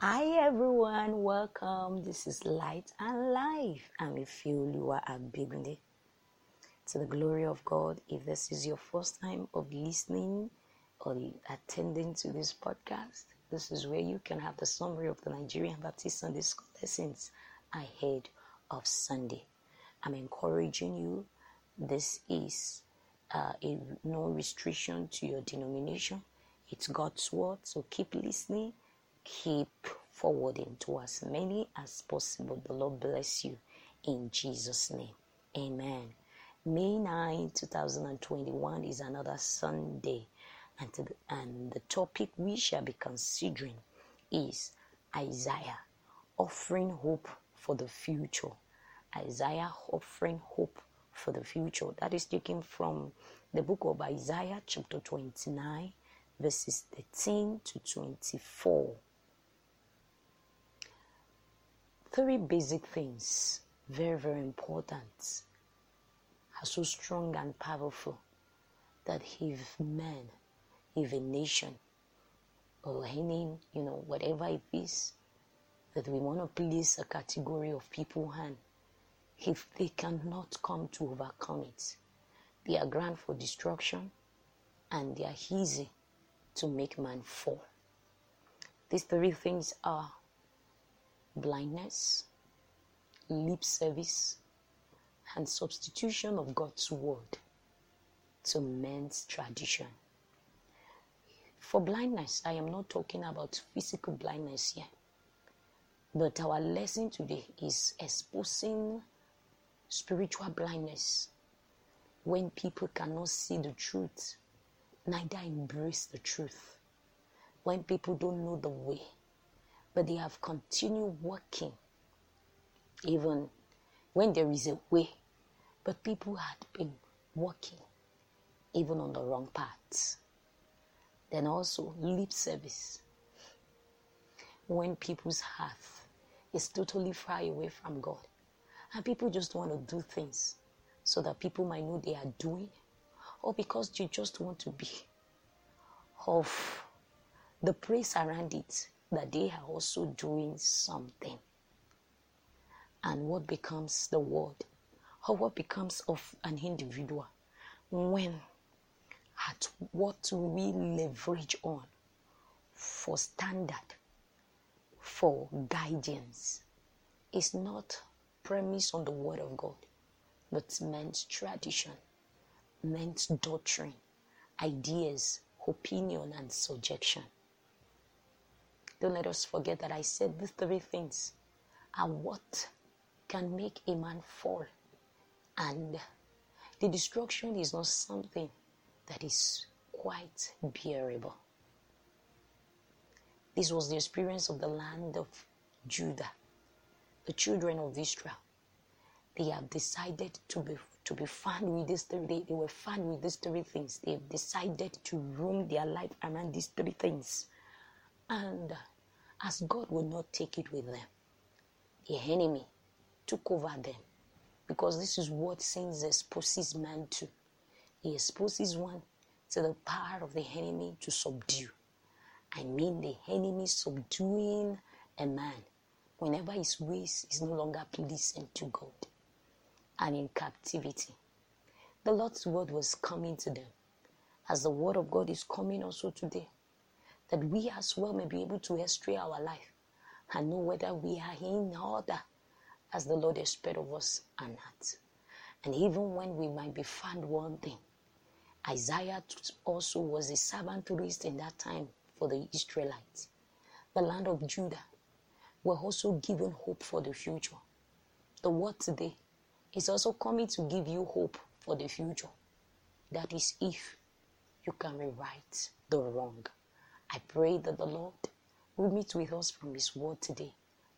Hi everyone, welcome. This is Light and Life. I'm Ifeoluwa Abigunde. To the glory of God, if this is your first time of listening or attending to this podcast, this is where you can have the summary of the Nigerian Baptist Sunday School lessons ahead of Sunday. I'm encouraging you. This is uh, a no restriction to your denomination. It's God's word, so keep listening keep forwarding to as many as possible. The Lord bless you in Jesus' name. Amen. May 9, 2021 is another Sunday, and, the, and the topic we shall be considering is Isaiah offering hope for the future. Isaiah offering hope for the future. That is taken from the book of Isaiah, chapter 29, verses 13 to 24. Three basic things, very, very important, are so strong and powerful that if man, if a nation, or any, you know, whatever it is, that we want to place a category of people and if they cannot come to overcome it, they are grand for destruction and they are easy to make man fall. These three things are blindness, lip service, and substitution of God's word to men's tradition. For blindness, I am not talking about physical blindness here, but our lesson today is exposing spiritual blindness when people cannot see the truth, neither embrace the truth, when people don't know the way but they have continued working even when there is a way. But people had been working even on the wrong paths. Then also lip service. When people's heart is totally far away from God, and people just want to do things so that people might know they are doing, or because you just want to be of the praise around it that they are also doing something. And what becomes the word, or what becomes of an individual when at what we leverage on for standard, for guidance, is not premised on the word of God, but men's tradition, men's doctrine, ideas, opinion, and suggestion. Don't let us forget that I said these three things are what can make a man fall. And the destruction is not something that is quite bearable. This was the experience of the land of Judah, the children of Israel. They have decided to be to be fun with these three. They, they were fun with these three things. They have decided to roam their life around these three things. And as God would not take it with them, the enemy took over them. Because this is what Saints exposes man to. He exposes one to the power of the enemy to subdue. I mean, the enemy subduing a man whenever his ways is no longer pleasing to God and in captivity. The Lord's word was coming to them as the word of God is coming also today that we as well may be able to estray our life and know whether we are in order as the Lord expects of us or not. And even when we might be found wanting, Isaiah also was a servant raised in that time for the Israelites. The land of Judah were also given hope for the future. The word today is also coming to give you hope for the future. That is if you can rewrite the wrong. I pray that the Lord will meet with us from His word today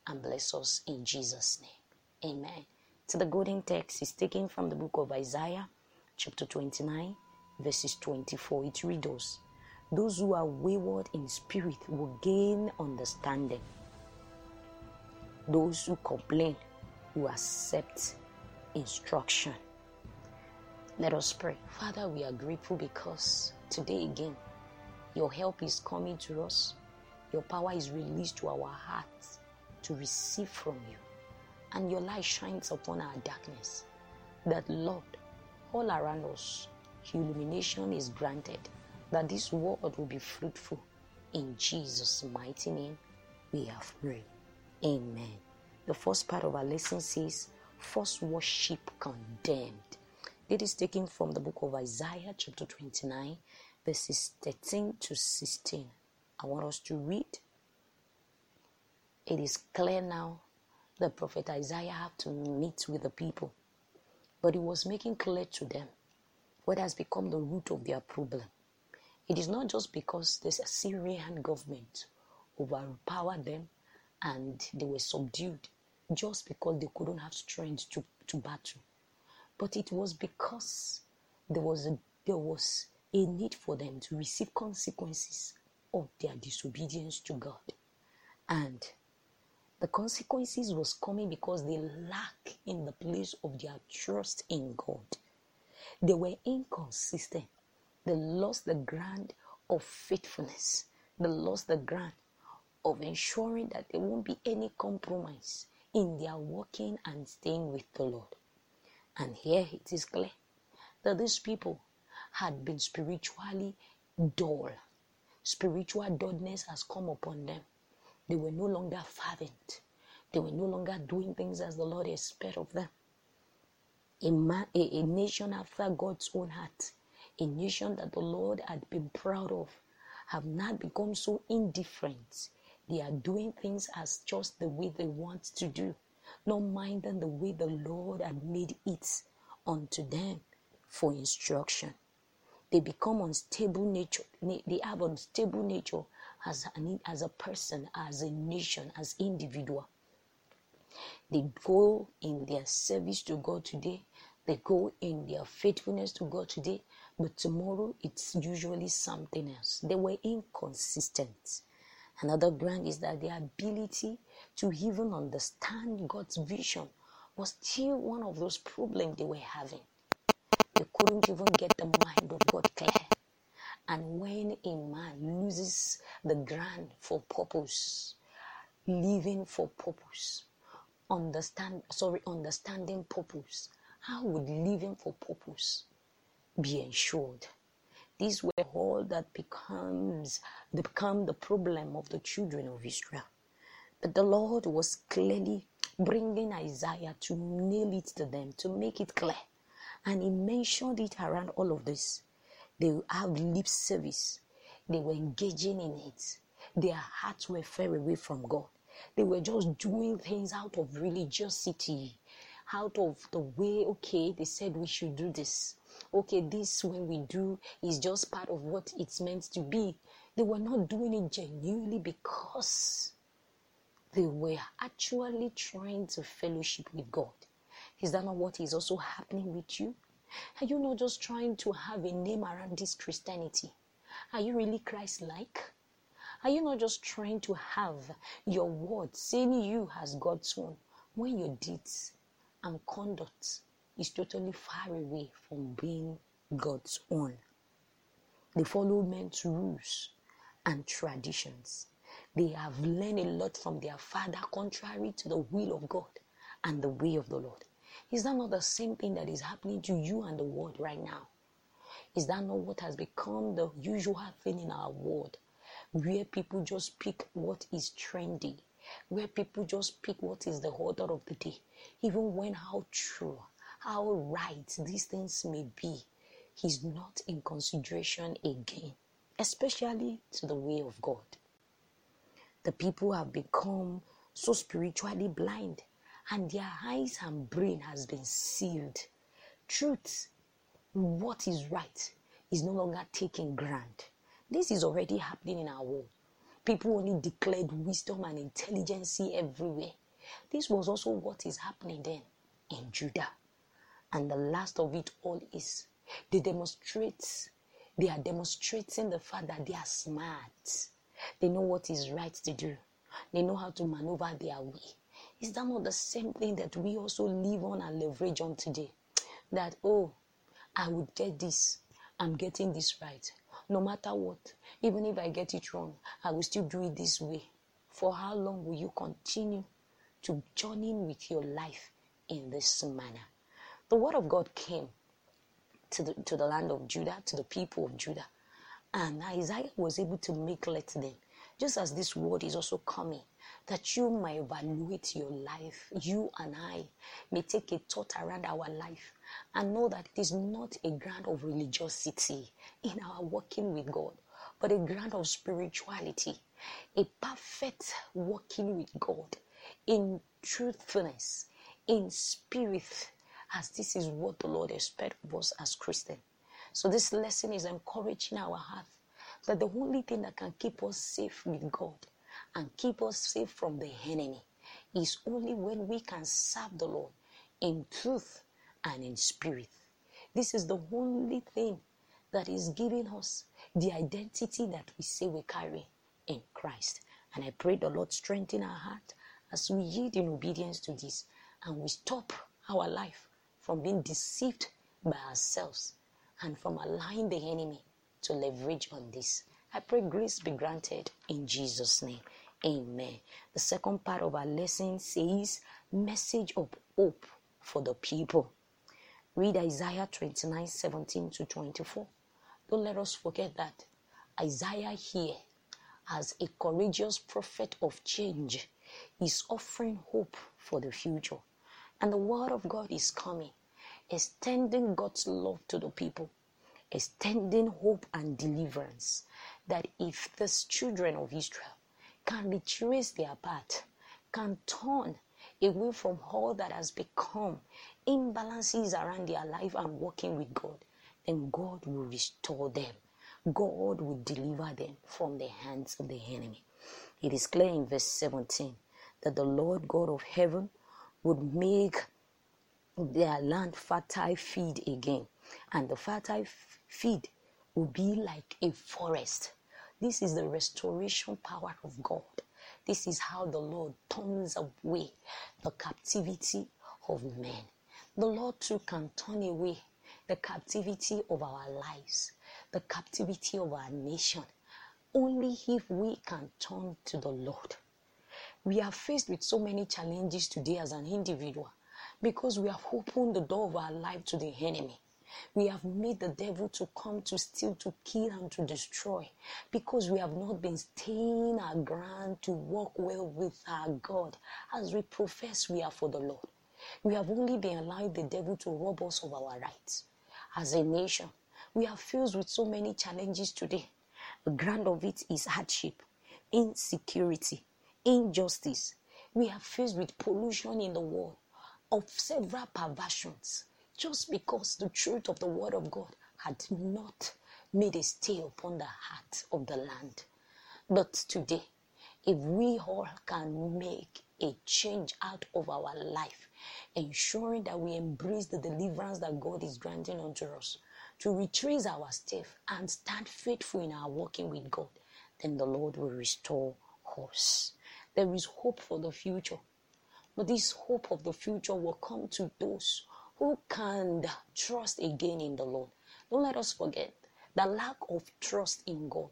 and bless us in Jesus' name. Amen. To the golden text is taken from the book of Isaiah, chapter 29, verses 24. It reads Those who are wayward in spirit will gain understanding. Those who complain will accept instruction. Let us pray. Father, we are grateful because today again your help is coming to us. your power is released to our hearts to receive from you. And your light shines upon our darkness. That, Lord, all around us, illumination is granted. That this world will be fruitful. In Jesus' mighty name, we have prayed. Amen. The first part of our lesson says, False worship condemned. It is taken from the book of Isaiah, chapter 29, verses 13 to 16. I want us to read. It is clear now the prophet Isaiah had to meet with the people, but he was making clear to them what has become the root of their problem. It is not just because the Assyrian government overpowered them and they were subdued just because they couldn't have strength to, to battle. But it was because there was a there was a need for them to receive consequences of their disobedience to God. And the consequences was coming because they lack in the place of their trust in God. They were inconsistent. They lost the ground of faithfulness. They lost the ground of ensuring that there won't be any compromise in their walking and staying with the Lord. And here it is clear that these people had been spiritually dull. Spiritual dullness has come upon them. They were no longer fervent. They were no longer doing things as the Lord expected of them. A, man, a, a nation after God's own heart, a nation that the Lord had been proud of, have not become so indifferent they are doing things as just the way they want to do, not minding the way the Lord had made it unto them for instruction. They become unstable nature. They have unstable nature as a, as a person, as a nation, as individual. They go in their service to God today. They go in their faithfulness to God today. But tomorrow it's usually something else. They were inconsistent. Another ground is that their ability to even understand God's vision was still one of those problems they were having. Couldn't even get the mind of God clear. And when a man loses the ground for purpose, living for purpose, understand sorry, understanding purpose, how would living for purpose be ensured? These were all that becomes become the problem of the children of Israel. But the Lord was clearly bringing Isaiah to nail it to them, to make it clear. And he mentioned it around all of this. They have lip service. They were engaging in it. Their hearts were far away from God. They were just doing things out of religiosity, out of the way, okay, they said we should do this okay, this when we do is just part of what it's meant to be. They were not doing it genuinely because they were actually trying to fellowship with God. Is that not what is also happening with you? Are you not just trying to have a name around this Christianity? Are you really Christ like? Are you not just trying to have your words saying you as God's own when your deeds and conduct is totally far away from being God's own. They follow men's rules and traditions. They have learned a lot from their father, contrary to the will of God and the way of the Lord. Is that not the same thing that is happening to you and the world right now? Is that not what has become the usual thing in our world? Where people just pick what is trendy, where people just pick what is the order of the day, even when how true how right these things may be, he's not in consideration again, especially to the way of God. The people have become so spiritually blind, and their eyes and brain has been sealed. Truth, what is right, is no longer taking ground. This is already happening in our world. People only declared wisdom and intelligence everywhere. This was also what is happening then in Judah. And the last of it all is they demonstrate, they are demonstrating the fact that they are smart. They know what is right to do. They know how to maneuver their way. Is that not the same thing that we also live on and leverage on today? That, oh, I would get this. I'm getting this right. No matter what, even if I get it wrong, I will still do it this way. For how long will you continue to journey with your life in this manner? The word of God came to the, to the land of Judah, to the people of Judah. And Isaiah was able to make let them, just as this word is also coming, that you may evaluate your life. You and I may take a thought around our life and know that it is not a ground of religiosity in our working with God, but a ground of spirituality, a perfect working with God in truthfulness, in spirit, as this is what the Lord expects of us as Christians. So this lesson is encouraging our heart that the only thing that can keep us safe with God and keep us safe from the enemy is only when we can serve the Lord in truth and in spirit. This is the only thing that is giving us the identity that we say we carry in Christ. And I pray the Lord strengthen our heart as we yield in obedience to this and we stop our life from being deceived by ourselves and from allowing the enemy to leverage on this. I pray grace be granted in Jesus' name. Amen. The second part of our lesson says, Message of hope for the people. Read Isaiah 29 17 to 24. Don't let us forget that Isaiah here, as a courageous prophet of change, is offering hope for the future. And the word of God is coming extending God's love to the people, extending hope and deliverance. That if these children of Israel can retrace their path, can turn away from all that has become imbalances around their life and working with God, then God will restore them. God will deliver them from the hands of the enemy. It is clear in verse 17 that the Lord God of heaven would make their land fertile feed again. And the fertile feed will be like a forest. This is the restoration power of God. This is how the Lord turns away the captivity of men. The Lord too can turn away the captivity of our lives, the captivity of our nation, only if we can turn to the Lord. We are faced with so many challenges today as an individual because we have opened the door of our life to the enemy. We have made the devil to come to steal, to kill, and to destroy because we have not been staying our ground to walk well with our God as we profess we are for the Lord. We have only been allowing the devil to rob us of our rights. As a nation, we are faced with so many challenges today. The ground of it is hardship, insecurity, injustice. We are faced with pollution in the world of several perversions just because the truth of the word of God had not made a stay upon the heart of the land. But today, if we all can make a change out of our life, ensuring that we embrace the deliverance that God is granting unto us, to retrace our steps and stand faithful in our walking with God, then the Lord will restore us. There is hope for the future. But this hope of the future will come to those who can trust again in the Lord. Don't let us forget the lack of trust in God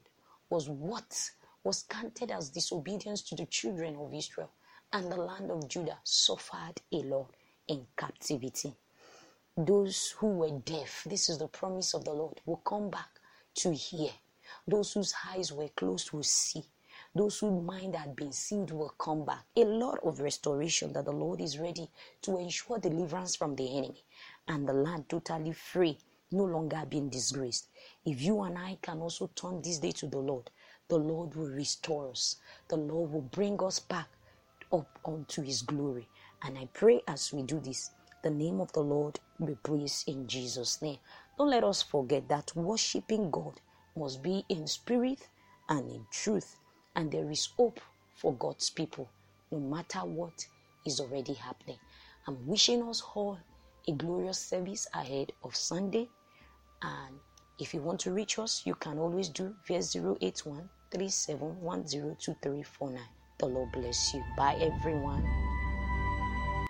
was what was counted as disobedience to the children of Israel, and the land of Judah suffered a lot in captivity. Those who were deaf, this is the promise of the Lord, will come back to hear. Those whose eyes were closed will see. Those whose mind had been sealed will come back. A lot of restoration that the Lord is ready to ensure deliverance from the enemy and the land totally free, no longer being disgraced. If you and I can also turn this day to the Lord, the Lord will restore us. The Lord will bring us back up unto His glory. And I pray as we do this, the name of the Lord be praised in Jesus' name. Don't let us forget that worshiping God must be in spirit and in truth and there is hope for God's people, no matter what is already happening. I'm wishing us all a glorious service ahead of Sunday. And if you want to reach us, you can always do via 081 The Lord bless you. Bye, everyone.